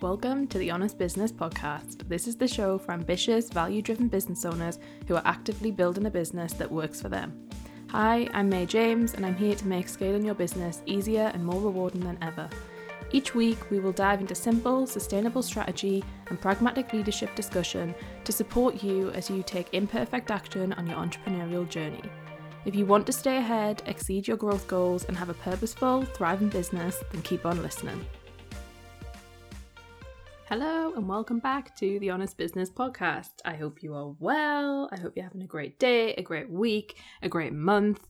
Welcome to the Honest Business Podcast. This is the show for ambitious, value driven business owners who are actively building a business that works for them. Hi, I'm May James, and I'm here to make scaling your business easier and more rewarding than ever. Each week, we will dive into simple, sustainable strategy and pragmatic leadership discussion to support you as you take imperfect action on your entrepreneurial journey. If you want to stay ahead, exceed your growth goals, and have a purposeful, thriving business, then keep on listening. Hello, and welcome back to the Honest Business Podcast. I hope you are well. I hope you're having a great day, a great week, a great month.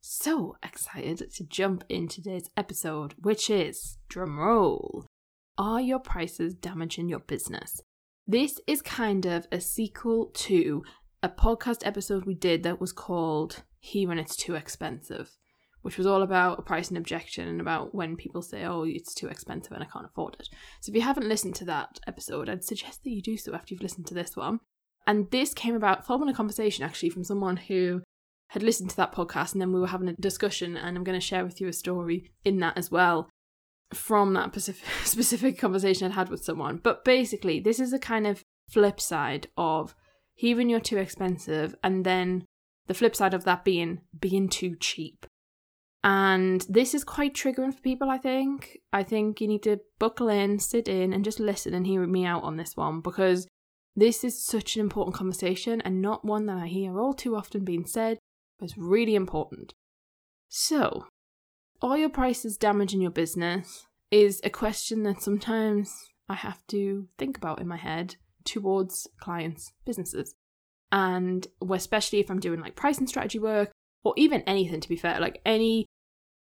So excited to jump in today's episode, which is drumroll. Are your prices damaging your business? This is kind of a sequel to a podcast episode we did that was called Hearing It's Too Expensive which was all about a and objection and about when people say, oh, it's too expensive and I can't afford it. So if you haven't listened to that episode, I'd suggest that you do so after you've listened to this one. And this came about following a conversation actually from someone who had listened to that podcast and then we were having a discussion and I'm going to share with you a story in that as well from that specific, specific conversation I'd had with someone. But basically, this is a kind of flip side of hearing you're too expensive and then the flip side of that being being too cheap. And this is quite triggering for people, I think. I think you need to buckle in, sit in, and just listen and hear me out on this one because this is such an important conversation and not one that I hear all too often being said, but it's really important. So, are your prices damaging your business? Is a question that sometimes I have to think about in my head towards clients' businesses. And especially if I'm doing like pricing strategy work or even anything to be fair, like any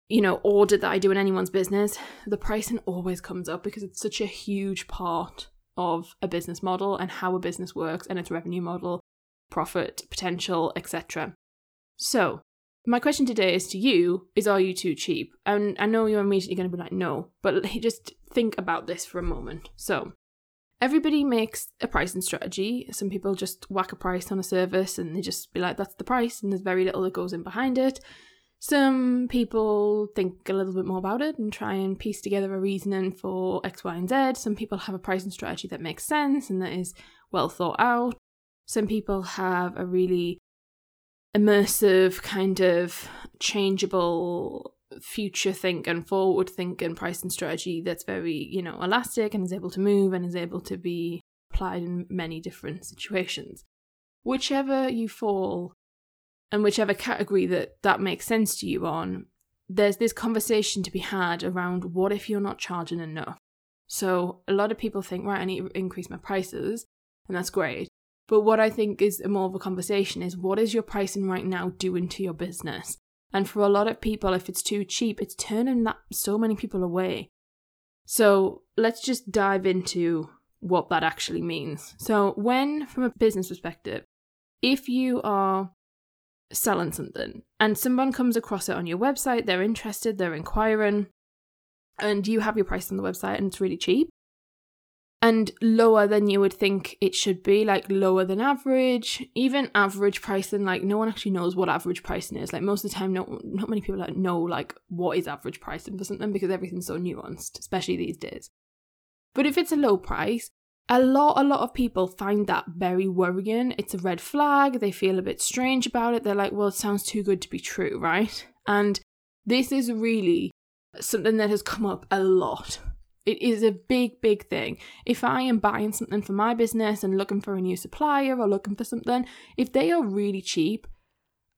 you know, audit that I do in anyone's business, the pricing always comes up because it's such a huge part of a business model and how a business works and its revenue model, profit potential, etc. So, my question today is to you is are you too cheap? And I know you're immediately going to be like no, but just think about this for a moment. So, everybody makes a pricing strategy. Some people just whack a price on a service and they just be like that's the price and there's very little that goes in behind it. Some people think a little bit more about it and try and piece together a reasoning for X, Y, and Z. Some people have a pricing strategy that makes sense and that is well thought out. Some people have a really immersive, kind of changeable future think and forward think and pricing strategy that's very, you know, elastic and is able to move and is able to be applied in many different situations. Whichever you fall and whichever category that that makes sense to you on, there's this conversation to be had around what if you're not charging enough. So a lot of people think, right, I need to increase my prices, and that's great. But what I think is more of a conversation is what is your pricing right now doing to your business? And for a lot of people, if it's too cheap, it's turning that so many people away. So let's just dive into what that actually means. So when, from a business perspective, if you are selling something and someone comes across it on your website, they're interested, they're inquiring, and you have your price on the website and it's really cheap and lower than you would think it should be, like lower than average, even average pricing. Like no one actually knows what average pricing is. Like most of the time, not not many people know like what is average pricing for something because everything's so nuanced, especially these days. But if it's a low price, a lot a lot of people find that very worrying. It's a red flag. They feel a bit strange about it. They're like well it sounds too good to be true right? And this is really something that has come up a lot. It is a big big thing. If i am buying something for my business and looking for a new supplier or looking for something if they are really cheap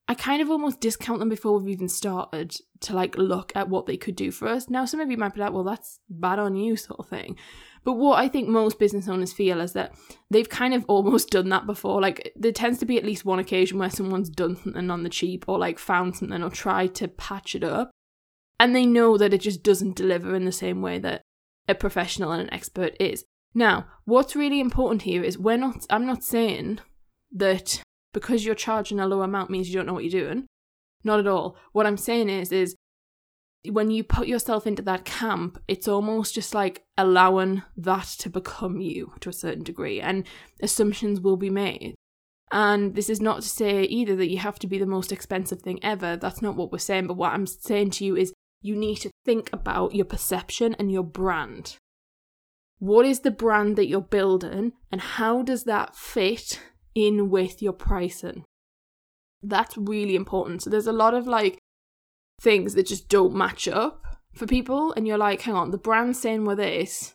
I kind of almost discount them before we've even started to like look at what they could do for us. Now, some of you might be like, well, that's bad on you, sort of thing. But what I think most business owners feel is that they've kind of almost done that before. Like, there tends to be at least one occasion where someone's done something on the cheap or like found something or tried to patch it up. And they know that it just doesn't deliver in the same way that a professional and an expert is. Now, what's really important here is we're not, I'm not saying that because you're charging a low amount means you don't know what you're doing. Not at all. What I'm saying is, is when you put yourself into that camp, it's almost just like allowing that to become you to a certain degree, and assumptions will be made. And this is not to say either that you have to be the most expensive thing ever. That's not what we're saying. But what I'm saying to you is you need to think about your perception and your brand. What is the brand that you're building and how does that fit in with your pricing? That's really important. So there's a lot of like things that just don't match up for people and you're like, hang on, the brand's saying we're this,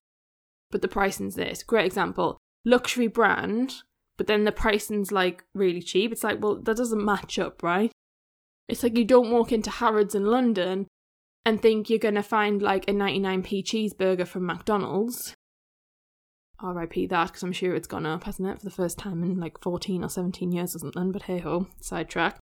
but the pricing's this. Great example. Luxury brand, but then the pricing's like really cheap. It's like, well, that doesn't match up, right? It's like you don't walk into Harrods in London and think you're going to find like a 99p cheeseburger from McDonald's. RIP that, because I'm sure it's gone up, hasn't it, for the first time in like 14 or 17 years or something, but hey ho, sidetrack.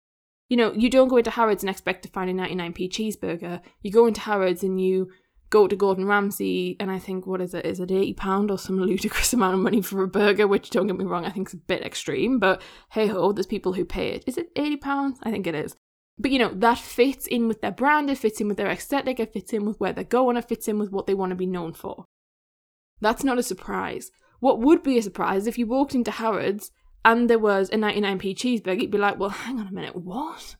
You know, you don't go into Harrods and expect to find a 99p cheeseburger. You go into Harrods and you go to Gordon Ramsay, and I think, what is it? Is it £80 or some ludicrous amount of money for a burger? Which, don't get me wrong, I think is a bit extreme, but hey ho, there's people who pay it. Is it £80? I think it is. But you know, that fits in with their brand, it fits in with their aesthetic, it fits in with where they're going, it fits in with what they want to be known for. That's not a surprise. What would be a surprise if you walked into Harrods and there was a 99p cheeseburger, you'd be like, well, hang on a minute, what?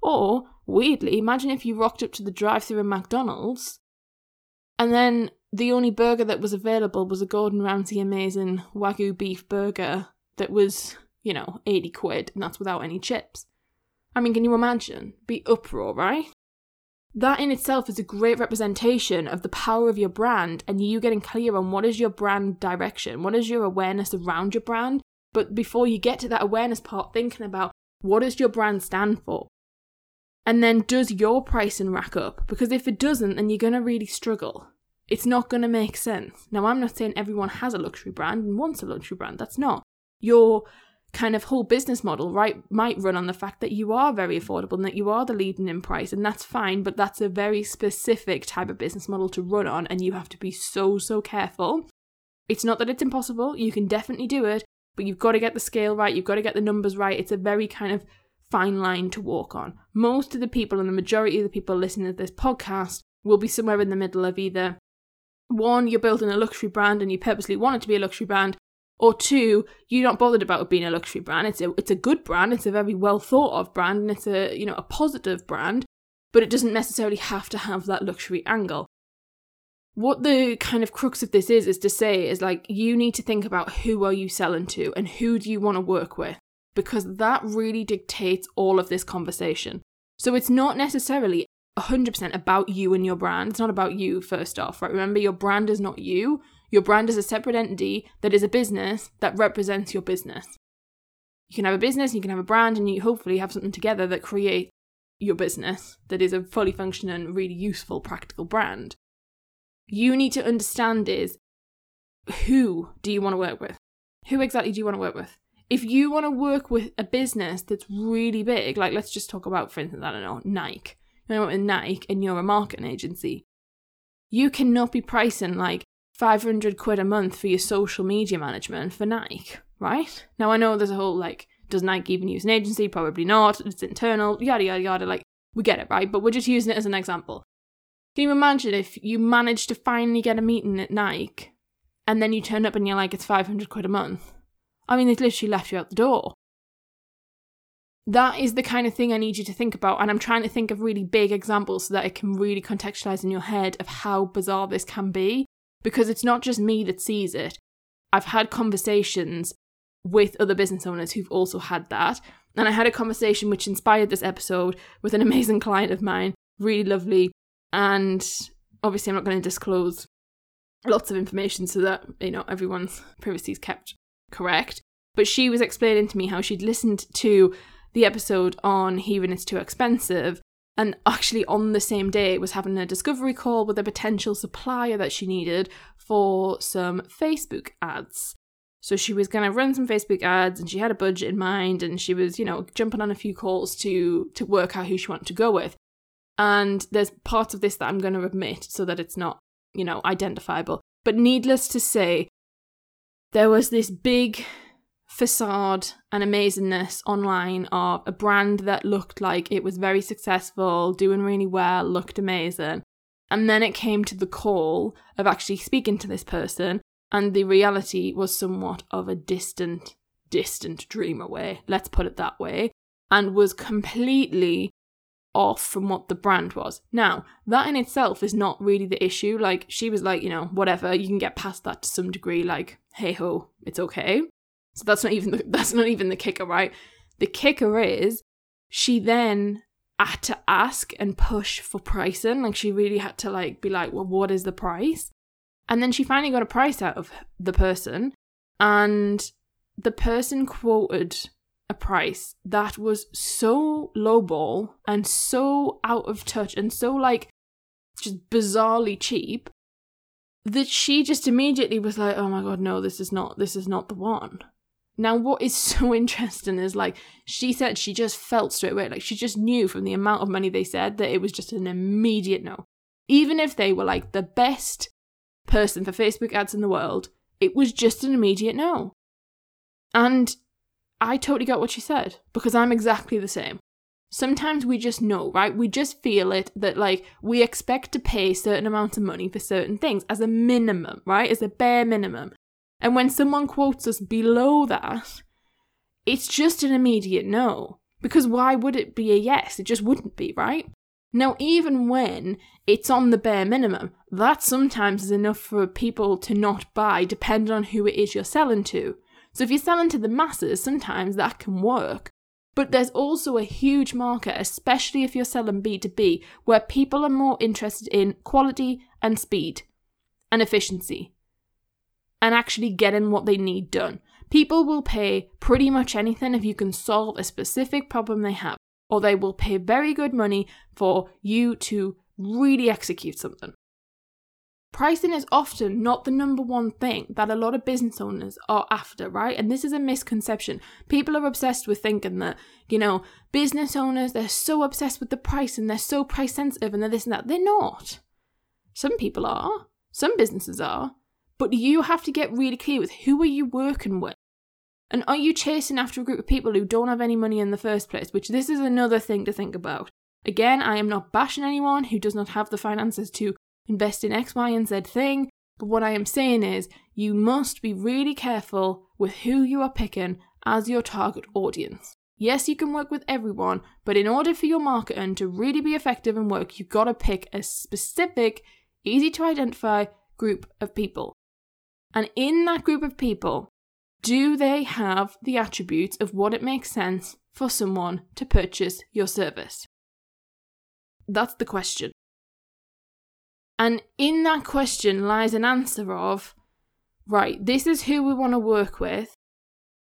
Or, weirdly, imagine if you rocked up to the drive through at McDonald's and then the only burger that was available was a Gordon Ramsay amazing Wagyu beef burger that was, you know, 80 quid, and that's without any chips. I mean, can you imagine? Be uproar, right? That in itself is a great representation of the power of your brand and you getting clear on what is your brand direction, what is your awareness around your brand. But before you get to that awareness part, thinking about what does your brand stand for? And then does your pricing rack up? Because if it doesn't, then you're going to really struggle. It's not going to make sense. Now, I'm not saying everyone has a luxury brand and wants a luxury brand. That's not. Your kind of whole business model, right, might run on the fact that you are very affordable and that you are the leading in price, and that's fine, but that's a very specific type of business model to run on, and you have to be so, so careful. It's not that it's impossible, you can definitely do it, but you've got to get the scale right, you've got to get the numbers right. It's a very kind of fine line to walk on. Most of the people and the majority of the people listening to this podcast will be somewhere in the middle of either one, you're building a luxury brand and you purposely want it to be a luxury brand, or two, you're not bothered about it being a luxury brand. It's a it's a good brand. It's a very well thought of brand, and it's a you know a positive brand, but it doesn't necessarily have to have that luxury angle. What the kind of crux of this is is to say is like you need to think about who are you selling to and who do you want to work with because that really dictates all of this conversation. So it's not necessarily 100% about you and your brand. It's not about you first off, right? Remember your brand is not you your brand is a separate entity that is a business that represents your business. You can have a business, you can have a brand, and you hopefully have something together that creates your business that is a fully functioning, really useful, practical brand. You need to understand is who do you want to work with? Who exactly do you want to work with? If you want to work with a business that's really big, like let's just talk about, for instance, I don't know, Nike. You know, with Nike and you're a marketing agency, you cannot be pricing like 500 quid a month for your social media management for Nike, right? Now, I know there's a whole like, does Nike even use an agency? Probably not. It's internal, yada, yada, yada. Like, we get it, right? But we're just using it as an example. Can you imagine if you managed to finally get a meeting at Nike and then you turn up and you're like, it's 500 quid a month? I mean, they've literally left you out the door. That is the kind of thing I need you to think about. And I'm trying to think of really big examples so that it can really contextualize in your head of how bizarre this can be because it's not just me that sees it. I've had conversations with other business owners who've also had that. And I had a conversation which inspired this episode with an amazing client of mine, really lovely. And obviously, I'm not going to disclose lots of information so that, you know, everyone's privacy is kept correct. But she was explaining to me how she'd listened to the episode on Hearing It's Too Expensive and actually on the same day was having a discovery call with a potential supplier that she needed for some Facebook ads. So she was going to run some Facebook ads and she had a budget in mind and she was, you know, jumping on a few calls to to work out who she wanted to go with. And there's parts of this that I'm going to omit so that it's not, you know, identifiable. But needless to say, there was this big facade and amazingness online of a brand that looked like it was very successful, doing really well, looked amazing. And then it came to the call of actually speaking to this person, and the reality was somewhat of a distant, distant dream away, let's put it that way, and was completely off from what the brand was. Now, that in itself is not really the issue. Like, she was like, you know, whatever, you can get past that to some degree, like, hey ho, it's okay. So that's not even the, that's not even the kicker, right? The kicker is she then had to ask and push for pricing. Like she really had to like be like, well, what is the price? And then she finally got a price out of the person, and the person quoted a price that was so lowball and so out of touch and so like just bizarrely cheap that she just immediately was like, "Oh my god, no, this is not this is not the one." Now, what is so interesting is like she said she just felt straight away, like she just knew from the amount of money they said that it was just an immediate no. Even if they were like the best person for Facebook ads in the world, it was just an immediate no. And I totally got what she said because I'm exactly the same. Sometimes we just know, right? We just feel it that like we expect to pay certain amounts of money for certain things as a minimum, right? As a bare minimum. And when someone quotes us below that, it's just an immediate no. Because why would it be a yes? It just wouldn't be, right? Now, even when it's on the bare minimum, that sometimes is enough for people to not buy, depending on who it is you're selling to. So if you're selling to the masses, sometimes that can work. But there's also a huge market, especially if you're selling B2B, where people are more interested in quality and speed and efficiency and actually getting what they need done. People will pay pretty much anything if you can solve a specific problem they have, or they will pay very good money for you to really execute something. Pricing is often not the number one thing that a lot of business owners are after, right? And this is a misconception. People are obsessed with thinking that, you know, business owners, they're so obsessed with the price and they're so price sensitive and they're this and that. They're not. Some people are, some businesses are, but you have to get really clear with who are you working with? And are you chasing after a group of people who don't have any money in the first place? Which this is another thing to think about. Again, I am not bashing anyone who does not have the finances to invest in X, Y, and Z thing. But what I am saying is, you must be really careful with who you are picking as your target audience. Yes, you can work with everyone, but in order for your marketing to really be effective and work, you've got to pick a specific, easy to identify group of people. And in that group of people, do they have the attributes of what it makes sense for someone to purchase your service? That's the question. And in that question lies an answer of, right, this is who we want to work with.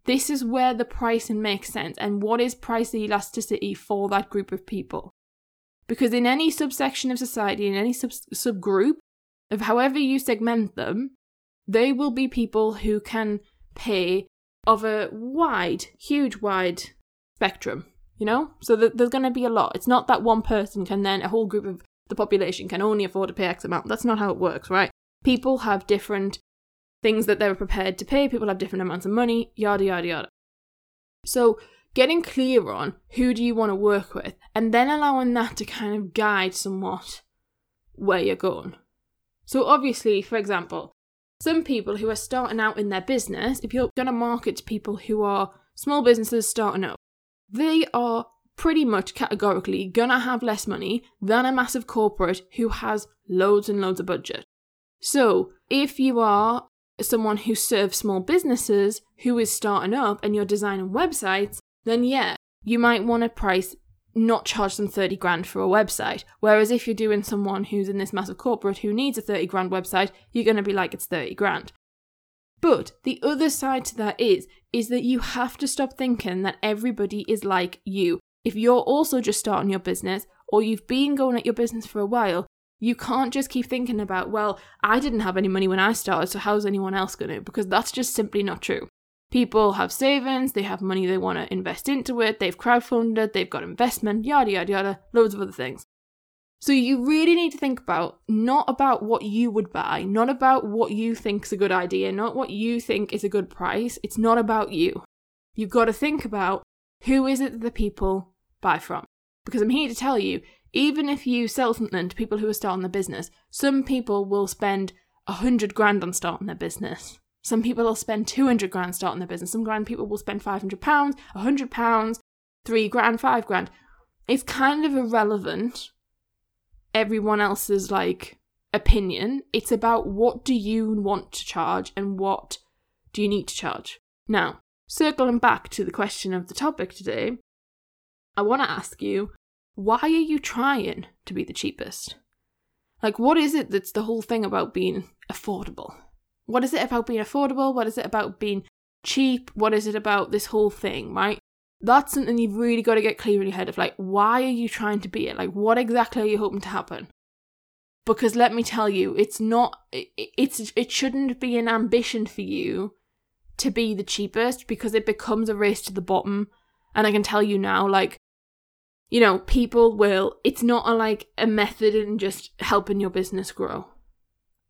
This is where the pricing makes sense. And what is price elasticity for that group of people? Because in any subsection of society, in any sub- subgroup of however you segment them, they will be people who can pay of a wide, huge, wide spectrum, you know? So th- there's going to be a lot. It's not that one person can then, a whole group of the population can only afford to pay X amount. That's not how it works, right? People have different things that they're prepared to pay, people have different amounts of money, yada, yada, yada. So getting clear on who do you want to work with and then allowing that to kind of guide somewhat where you're going. So obviously, for example, some people who are starting out in their business, if you're going to market to people who are small businesses starting up, they are pretty much categorically to have less money than a massive corporate who has loads and loads of budget. So, if you are someone who serves small businesses who is starting up and you're designing websites, then yeah, you might want to price not charge them 30 grand for a website. Whereas if you're doing someone who's in this massive corporate who needs a 30 grand website, you're going to be like, it's 30 grand. But the other side to that is, is that you have to stop thinking that everybody is like you. If you're also just starting your business or you've been going at your business for a while, you can't just keep thinking about, well, I didn't have any money when I started, so how's anyone else going to? Because that's just simply not true. People have savings, they have money they want to invest into it, they've crowdfunded, they've got investment, yada, yada, yada, loads of other things. So you really need to think about not about what you would buy, not about what you think is a good idea, not what you think is a good price. It's not about you. You've got to think about who is it that the people buy from. Because I'm here to tell you, even if you sell something to people who are starting their business, some people will spend a hundred grand on starting their business. Some people will spend 200 grand starting their business. Some grand people will spend 500 pounds, 100 pounds, 3 grand, 5 grand. it's kind of irrelevant everyone else's like opinion. It's about what do you want to charge and what do you need to charge. Now, circling back to the question of the topic today, I want to ask you why are you trying to be the cheapest? Like, what is it that's the whole thing about being affordable? What is it about being affordable? What is it about being cheap? What is it about this whole thing, right? That's something you've really got to get clear in your head of like, why are you trying to be it? Like, what exactly are you hoping to happen? Because let me tell you, it's not, it's, it shouldn't be an ambition for you to be the cheapest because it becomes a race to the bottom. And I can tell you now, like, you know, people will, it's not a, like a method in just helping your business grow.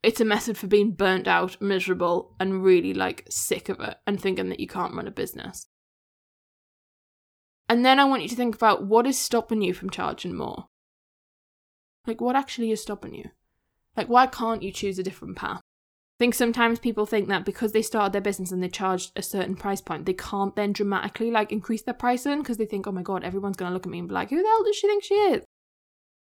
It's a method for being burnt out, miserable, and really like sick of it and thinking that you can't run a business. And then I want you to think about what is stopping you from charging more. Like, what actually is stopping you? Like, why can't you choose a different path? Think sometimes people think that because they started their business and they charged a certain price point, they can't then dramatically like increase their pricing because they think, oh my god, everyone's gonna look at me and be like, who the hell does she think she is?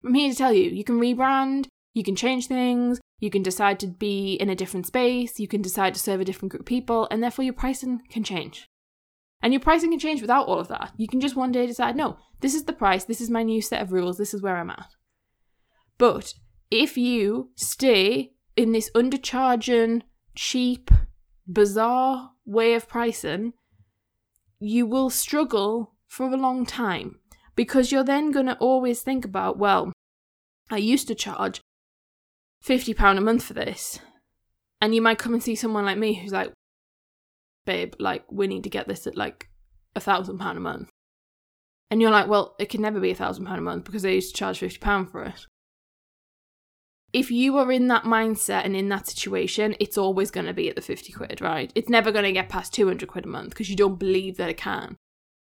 I'm here to tell you, you can rebrand, you can change things, you can decide to be in a different space, you can decide to serve a different group of people, and therefore your pricing can change. And your pricing can change without all of that. You can just one day decide, no, this is the price, this is my new set of rules, this is where I'm at. But if you stay in this undercharging, cheap, bizarre way of pricing, you will struggle for a long time because you're then going to always think about, well, I used to charge £50 a month for this. And you might come and see someone like me who's like, babe, like, we need to get this at like a thousand pound a month. And you're like, well, it can never be a thousand pound a month because they used to charge £50 for it if you are in that mindset and in that situation, it's always going to be at the 50 quid, right? It's never going to get past 200 quid a month because you don't believe that it can.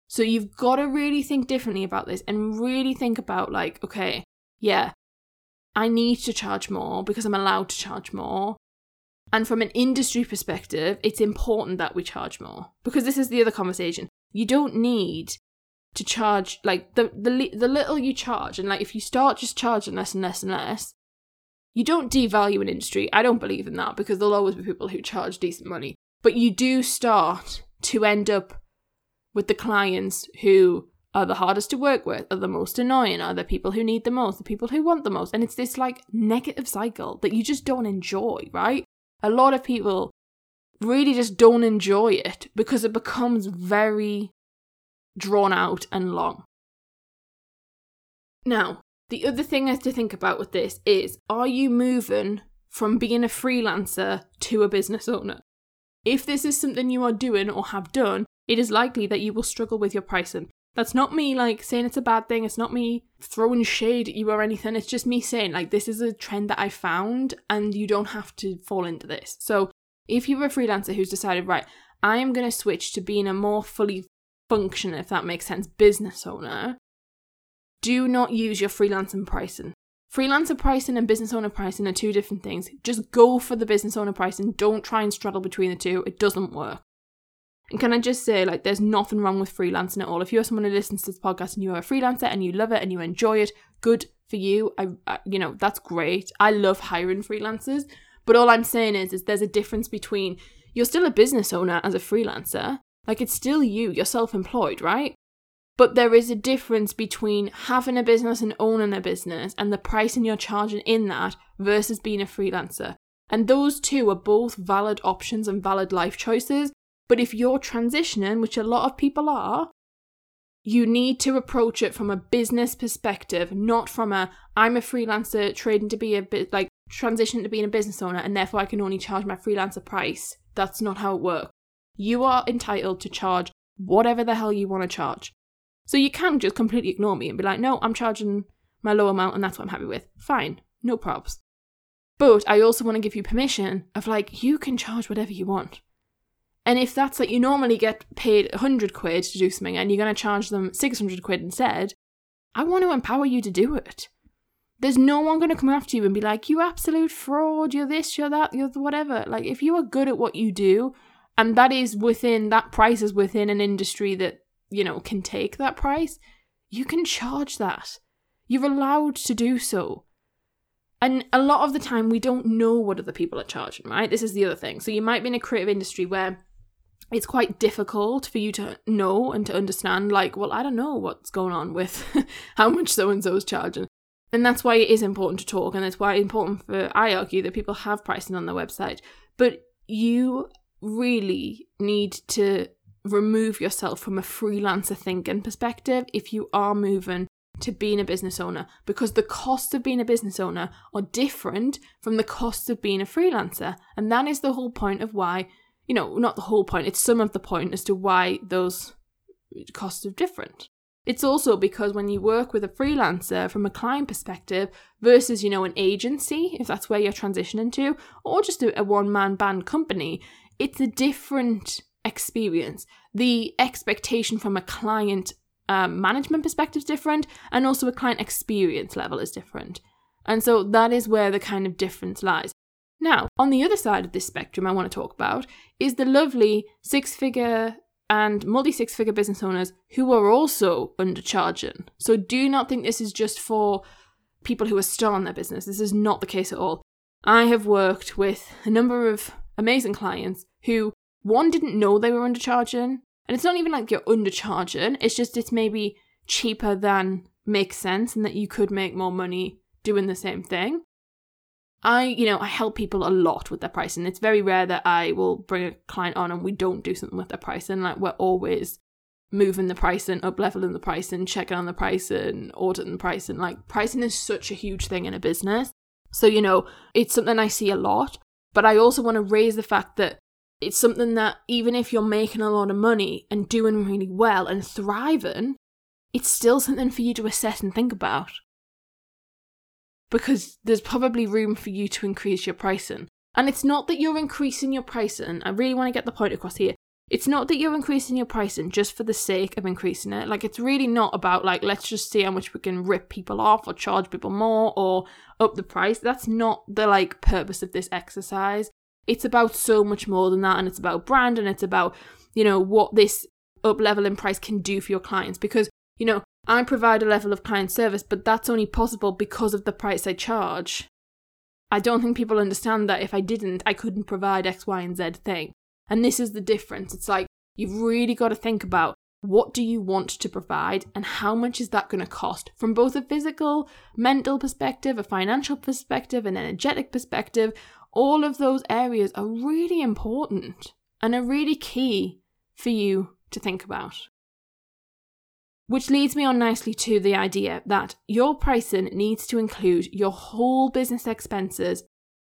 So you've got to really think differently about this and really think about, like, okay, yeah, I need to charge more because I'm allowed to charge more. And from an industry perspective, it's important that we charge more because this is the other conversation. You don't need to charge like the the the little you charge and like if you start just charging less and less and less you don't devalue an industry. I don't believe in that because there'll always be people who charge decent money. But you do start to end up with the clients who are the hardest to work with, are the most annoying, are the people who need the most, the people who want the most. And it's this like negative cycle that you just don't enjoy, right? A lot of people really just don't enjoy it because it becomes very drawn out and long. Now, the other thing I have to think about with this is are you moving from being a freelancer to a business owner? If this is something you are doing or have done, it is likely that you will struggle with your pricing. That's not me like saying it's a bad thing. It's not me throwing shade at you or anything. It's just me saying like this is a trend that I found and you don't have to fall into this. So if you're a freelancer who's decided, right, I am going to switch to being a more fully functional, if that makes sense, business owner, do not use your freelancer pricing. Freelancer pricing and business owner pricing are two different things. Just go for the business owner pricing. Don't try and straddle between the two. It doesn't work. And can I just say, like, there's nothing wrong with freelancing at all. If you're someone who listens to this podcast and you're a freelancer and you love it and you enjoy it, good for you. I, I you know, that's great. I love hiring freelancers. But all I'm saying is, is there's a difference between you're still a business owner as a freelancer. Like, it's still you. You're self employed, right? But there is a difference between having a business and owning a business and the pricing you're charging in that versus being a freelancer. And those two are both valid options and valid life choices. But if you're transitioning, which a lot of people are, you need to approach it from a business perspective, not from a I'm a freelancer trading to be a bit like transition to being a business owner and therefore I can only charge my freelancer price. That's not how it works. You are entitled to charge whatever the hell you want to charge. So you can just completely ignore me and be like, no, I'm charging my low amount and that's what I'm happy with. Fine, no props. But I also want to give you permission of like, you can charge whatever you want. And if that's like you normally get paid 100 quid to do something and you're going to charge them 600 quid instead, I want to empower you to do it. There's no one going to come after you and be like, you absolute fraud, you're this, you're that, you're whatever. Like, if you are good at what you do, and that is within, that price is within an industry that you know, can take that price, you can charge that. You're allowed to do so. And a lot of the time, we don't know what other people are charging, right? This is the other thing. So you might be in a creative industry where it's quite difficult for you to know and to understand, like, well, I don't know what's going on with how much so and so is charging. And that's why it is important to talk, and that's why it's important for, I argue, that people have pricing on their website. But you really need to remove yourself from a freelancer thinking perspective if you are moving to being a business owner because the costs of being a business owner are different from the costs of being a freelancer. And that is the whole point of why, you know, not the whole point, it's some of the point as to why those costs are different. It's also because when you work with a freelancer from a client perspective versus, you know, an agency, if that's where you're transitioning to, or just a, a one man band company, it's a different experience. The expectation from a client um, management perspective is different, and also a client experience level is different. And so that is where the kind of difference lies. Now, on the other side of this spectrum, I want to talk about is the lovely six figure and multi six figure business owners who are also undercharging. So do not think this is just for people who are still starting their business. This is not the case at all. I have worked with a number of amazing clients who, one, didn't know they were undercharging. And it's not even like you're undercharging, it's just it's maybe cheaper than makes sense and that you could make more money doing the same thing. I, you know, I help people a lot with their pricing. It's very rare that I will bring a client on and we don't do something with their pricing. Like we're always moving the pricing, up leveling the pricing, checking on the pricing, auditing the pricing. Like pricing is such a huge thing in a business. So, you know, it's something I see a lot. But I also want to raise the fact that it's something that even if you're making a lot of money and doing really well and thriving, it's still something for you to assess and think about. Because there's probably room for you to increase your pricing. And it's not that you're increasing your pricing, I really want to get the point across here. It's not that you're increasing your pricing just for the sake of increasing it. Like, it's really not about, like, let's just see how much we can rip people off or charge people more or up the price. That's not the, like, purpose of this exercise it's about so much more than that and it's about brand and it's about you know what this up level in price can do for your clients. Because you know i provide a level of client service but that's only possible because of the price i charge. I don't think people understand that if i didn't i couldn't provide x y and z thing. And this is the difference. It's like you've really got to think about what do you want to provide and how much is that going to cost? From both a physical mental perspective a financial perspective an energetic perspective all of those areas are really important and are really key for you to think about. Which leads me on nicely to the idea that your pricing needs to include your whole business expenses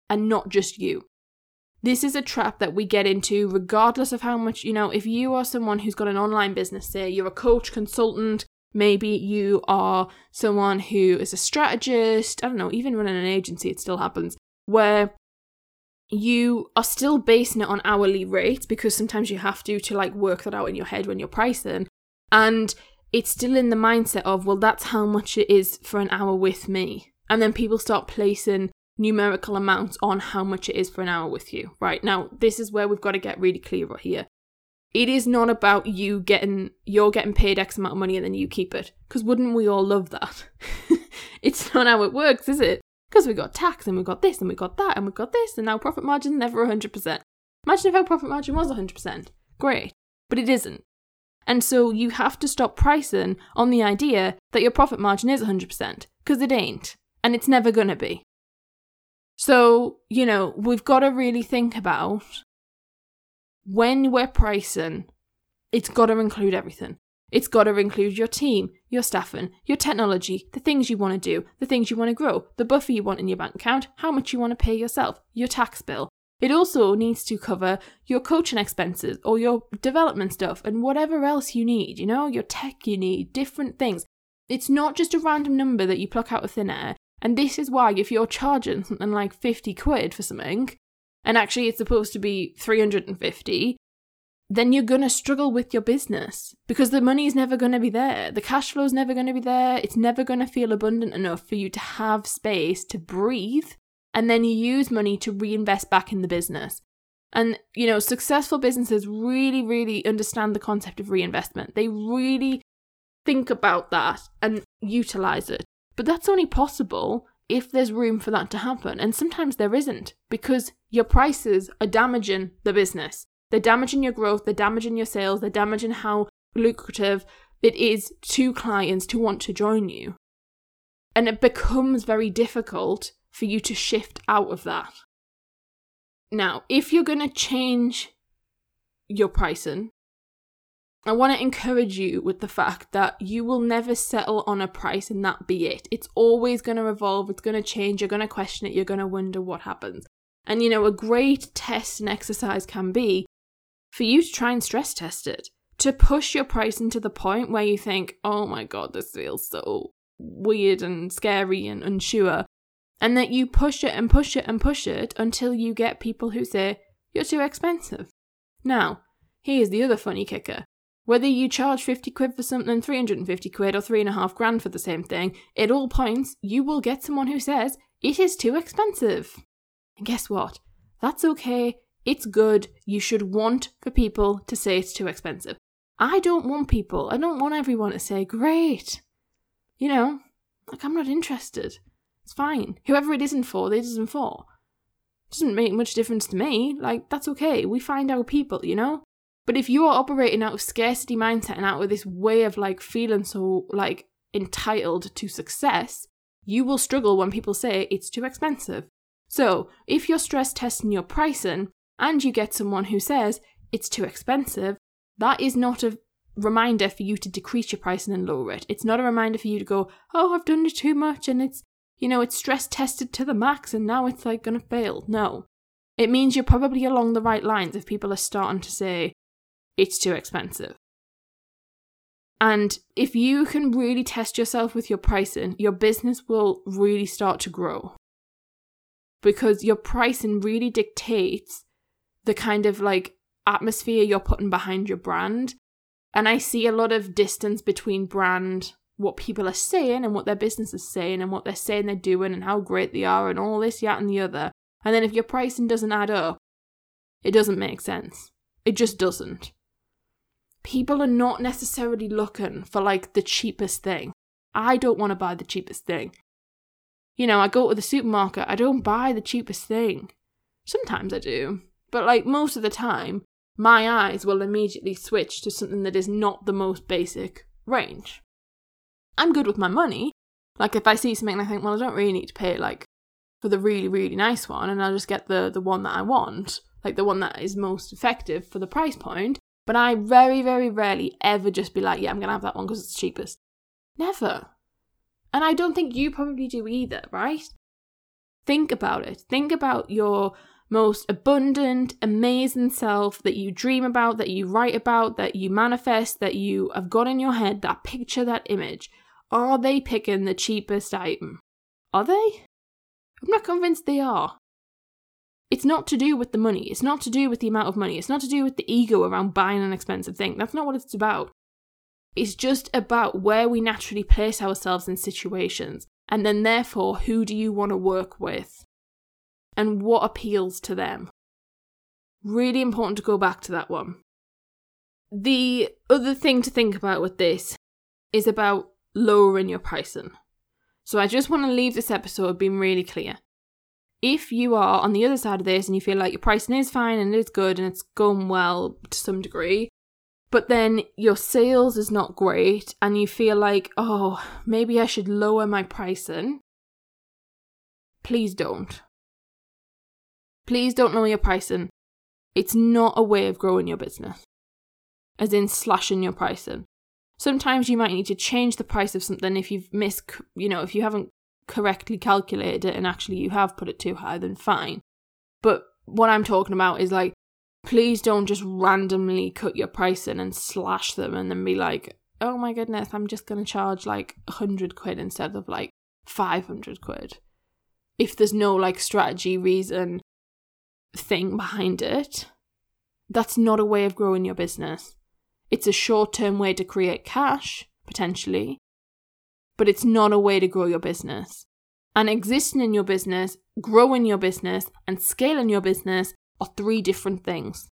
and not just you. This is a trap that we get into regardless of how much, you know, if you are someone who's got an online business, say you're a coach, consultant, maybe you are someone who is a strategist, I don't know, even running an agency, it still happens, where you are still basing it on hourly rates because sometimes you have to to like work that out in your head when you're pricing. And it's still in the mindset of well that's how much it is for an hour with me. And then people start placing numerical amounts on how much it is for an hour with you. Right now this is where we've got to get really clear here. It is not about you getting you're getting paid x amount of money and then you keep it because wouldn't we all love that? It's not how it works is it because we've got tax and we've got this and we've got that and we've got this and now profit margin never 100%. Imagine if our profit margin was 100%. Great. But it isn't. And so you have to stop pricing on the idea that your profit margin is 100% because it ain't and it's never going to be. So, you know, we've got to really think about when we're pricing, it's got to include everything. It's got to include your team, your staffing, your technology, the things you want to do, the things you want to grow, the buffer you want in your bank account, how much you want to pay yourself, your tax bill. It also needs to cover your coaching expenses or your development stuff and whatever else you need, you know, your tech you need, different things. It's not just a random number that you pluck out of thin air. And this is why, if you're charging something like 50 quid for something, and actually it's supposed to be 350, then you're going to struggle with your business because the money is never going to be there. The cash flow is never going to be there. It's never going to feel abundant enough for you to have space to breathe. And then you use money to reinvest back in the business. And, you know, successful businesses really, really understand the concept of reinvestment. They really think about that and utilize it. But that's only possible if there's room for that to happen. And sometimes there isn't because your prices are damaging the business. They're damaging your growth, they're damaging your sales, they're damaging how lucrative it is to clients to want to join you. And it becomes very difficult for you to shift out of that. Now, if you're going to change your pricing, I want to encourage you with the fact that you will never settle on a price and that be it. It's always going to evolve, it's going to change, you're going to question it, you're going to wonder what happens. And you know, a great test and exercise can be for you to try and stress test it, to push your pricing to the point where you think, oh my god, this feels so weird and scary and unsure. And that you push it and push it and push it until you get people who say, you're too expensive. Now, here's the other funny kicker whether you charge 50 quid for something, 350 quid, or three and a half grand for the same thing, at all points, you will get someone who says, it is too expensive. And guess what? That's okay. It's good. You should want for people to say it's too expensive. I don't want people, I don't want everyone to say, great. You know, like, I'm not interested. It's fine. Whoever it isn't for, it isn't for. It doesn't make much difference to me. Like, that's okay. We find our people, you know? But if you are operating out of scarcity mindset and out of this way of like feeling so like entitled to success, you will struggle when people say it's too expensive. So, if you're stress testing your pricing and you get someone who says it's too expensive, that is not a reminder for you to decrease your pricing and lower it. It's not a reminder for you to go, "Oh, I've done it too much and it's, you know, it's stress tested to the max and now it's like going to fail." No. It means you're probably along the right lines if people are starting to say, it's too expensive. And if you can really test yourself with your pricing, your business will really start to grow. Because your pricing really dictates the kind of like atmosphere you're putting behind your brand. And I see a lot of distance between brand, what people are saying and what their business is saying and what they're saying they're doing and how great they are and all this, that, and the other. And then if your pricing doesn't add up, it doesn't make sense. It just doesn't people are not necessarily looking for like the cheapest thing. I don't want to buy the cheapest thing. You know, I go to the supermarket, I don't buy the cheapest thing. Sometimes I do, but like most of the time, my eyes will immediately switch to something that is not the most basic range. I'm good with my money. Like if I see something and I think, well, I don't really need to pay like for the really, really nice one, and I'll just get the the one that I want, like the one that is most effective for the price point, but I very, very rarely ever just be like, yeah, I'm going to have that one because it's cheapest. Never. And I don't think you probably do either, right? Think about it. Think about your most abundant, amazing self that you dream about, that you write about, that you manifest, that you have got in your head, that picture, that image. Are they picking the cheapest item? Are they? I'm not convinced they are. It's not to do with the money. It's not to do with the amount of money. It's not to do with the ego around buying an expensive thing. That's not what it's about. It's just about where we naturally place ourselves in situations. And then, therefore, who do you want to work with? And what appeals to them? Really important to go back to that one. The other thing to think about with this is about lowering your pricing. So I just want to leave this episode being really clear if you are on the other side of this and you feel like your pricing is fine and it's good and it's going well to some degree, but then your sales is not great and you feel like, oh, maybe I should lower my pricing, please don't. Please don't lower your pricing. It's not a way of growing your business, as in slashing your pricing. Sometimes you might need to change the price of something if you've missed, you know, if you haven't correctly calculated it and actually you have put it too high, then fine. But what I'm talking about is like, please don't just randomly cut your pricing and slash them and then be like, oh my goodness, I'm just going to charge like 100 quid instead of like 500 quid. If there's no like strategy, reason, thing behind it, that's not a way of growing your business. It's a short term way to create cash, potentially, but it's not a way to grow your business. And existing in your business, growing your business, and scaling your business are three different things.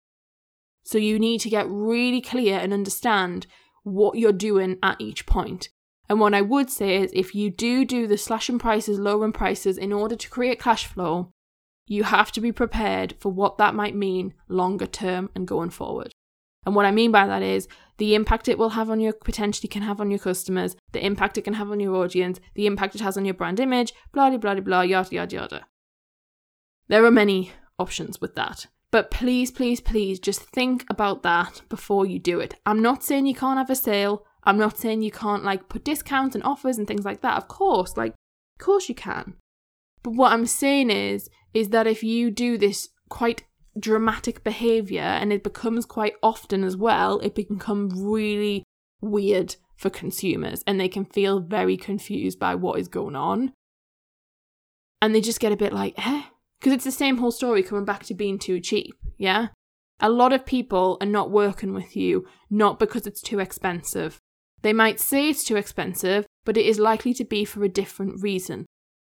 So you need to get really clear and understand what you're doing at each point. And what I would say is if you do do the slashing prices, lowering prices in order to create cash flow, you have to be prepared for what that might mean longer term and going forward. And what I mean by that is the impact it will have on your potentially can have on your customers, the impact it can have on your audience, the impact it has on your brand image, blah blah blah blah yada yada yada. There are many options with that. But please, please, please just think about that before you do it. I'm not saying you can't have a sale. I'm not saying you can't like put discounts and offers and things like that. Of course, like of course you can. But what I'm saying is is that if you do this quite dramatic behavior and it becomes quite often as well, it become really weird for consumers and they can feel very confused by what is going on. And they just get a bit like, eh? Because it's the same whole story coming back to being too cheap, yeah? A lot of people are not working with you not because it's too expensive. They might say it's too expensive, but it is likely to be for a different reason.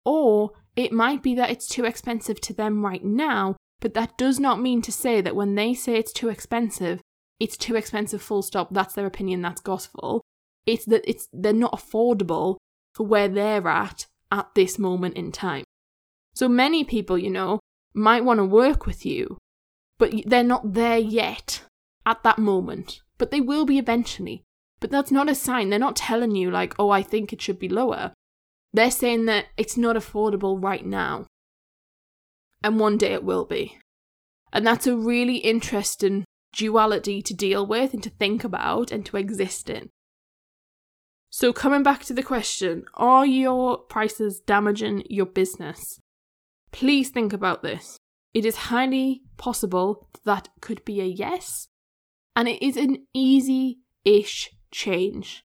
Or it might be that it's too expensive to them right now, but that does not mean to say that when they say it's too expensive, it's too expensive full stop. That's their opinion, that's gospel. It's that it's they're not affordable for where they're at at this moment in time. So many people, you know, might want to work with you, but they're not there yet at that moment. But they will be eventually. But that's not a sign. They're not telling you, like, oh, I think it should be lower. They're saying that it's not affordable right now. And one day it will be. And that's a really interesting duality to deal with and to think about and to exist in. So, coming back to the question are your prices damaging your business? Please think about this. It is highly possible that could be a yes, and it is an easy ish change.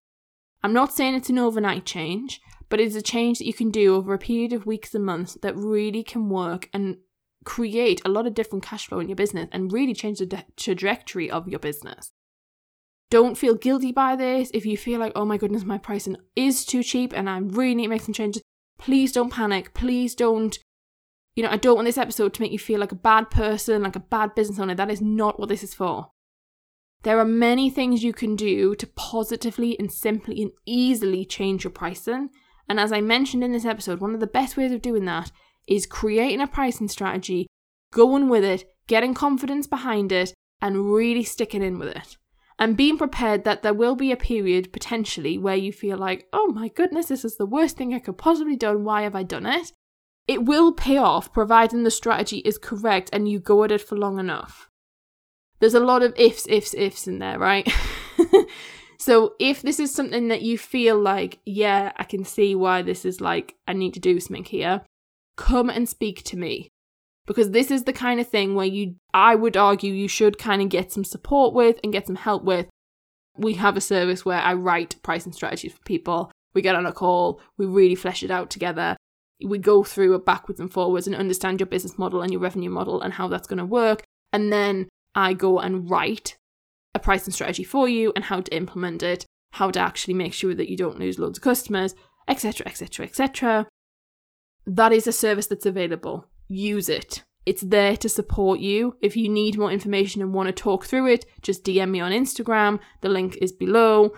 I'm not saying it's an overnight change, but it's a change that you can do over a period of weeks and months that really can work and create a lot of different cash flow in your business and really change the de- trajectory of your business. Don't feel guilty by this. If you feel like, oh my goodness, my pricing is too cheap and I really need to make some changes, please don't panic. Please don't you know, I don't want this episode to make you feel like a bad person, like a bad business owner. That is not what this is for. There are many things you can do to positively and simply and easily change your pricing. And as I mentioned in this episode, one of the best ways of doing that is creating a pricing strategy, going with it, getting confidence behind it, and really sticking in with it. And being prepared that there will be a period potentially where you feel like, oh my goodness, this is the worst thing I could possibly do. Why have I done it? It will pay off providing the strategy is correct and you go at it for long enough. There's a lot of ifs, ifs, ifs in there, right? so if this is something that you feel like, yeah, I can see why this is like, I need to do something here, come and speak to me. Because this is the kind of thing where you, I would argue, you should kind of get some support with and get some help with. We have a service where I write pricing strategies for people. We get on a call, we really flesh it out together we go through it backwards and forwards and understand your business model and your revenue model and how that's going to work. And then I go and write a pricing strategy for you and how to implement it, how to actually make sure that you don't lose loads of customers, etc., etc., etc. That is a service that's available. Use it. It's there to support you. If you need more information and want to talk through it, just DM me on Instagram. The link is below.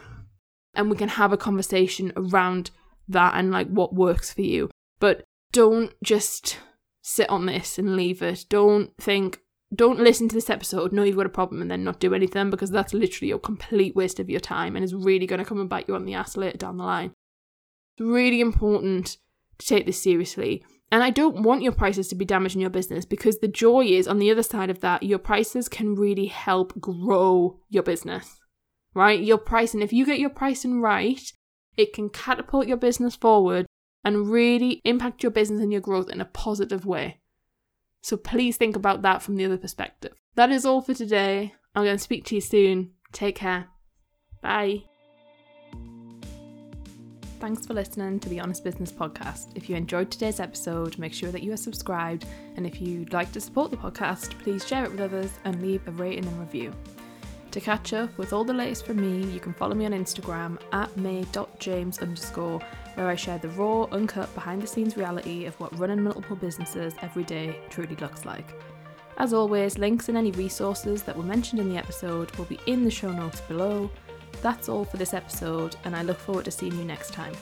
And we can have a conversation around that and like what works for you. But don't just sit on this and leave it. Don't think, don't listen to this episode, know you've got a problem, and then not do anything because that's literally a complete waste of your time and is really going to come and bite you on the ass later down the line. It's really important to take this seriously. And I don't want your prices to be damaging your business because the joy is on the other side of that, your prices can really help grow your business, right? Your pricing, if you get your pricing right, it can catapult your business forward and really impact your business and your growth in a positive way. So please think about that from the other perspective. That is all for today. I'm going to speak to you soon. Take care. Bye. Thanks for listening to the Honest Business Podcast. If you enjoyed today's episode, make sure that you are subscribed. And if you'd like to support the podcast, please share it with others and leave a rating and review. To catch up with all the latest from me, you can follow me on Instagram at may.james underscore, where I share the raw, uncut, behind the scenes reality of what running multiple businesses every day truly looks like. As always, links and any resources that were mentioned in the episode will be in the show notes below. That's all for this episode, and I look forward to seeing you next time.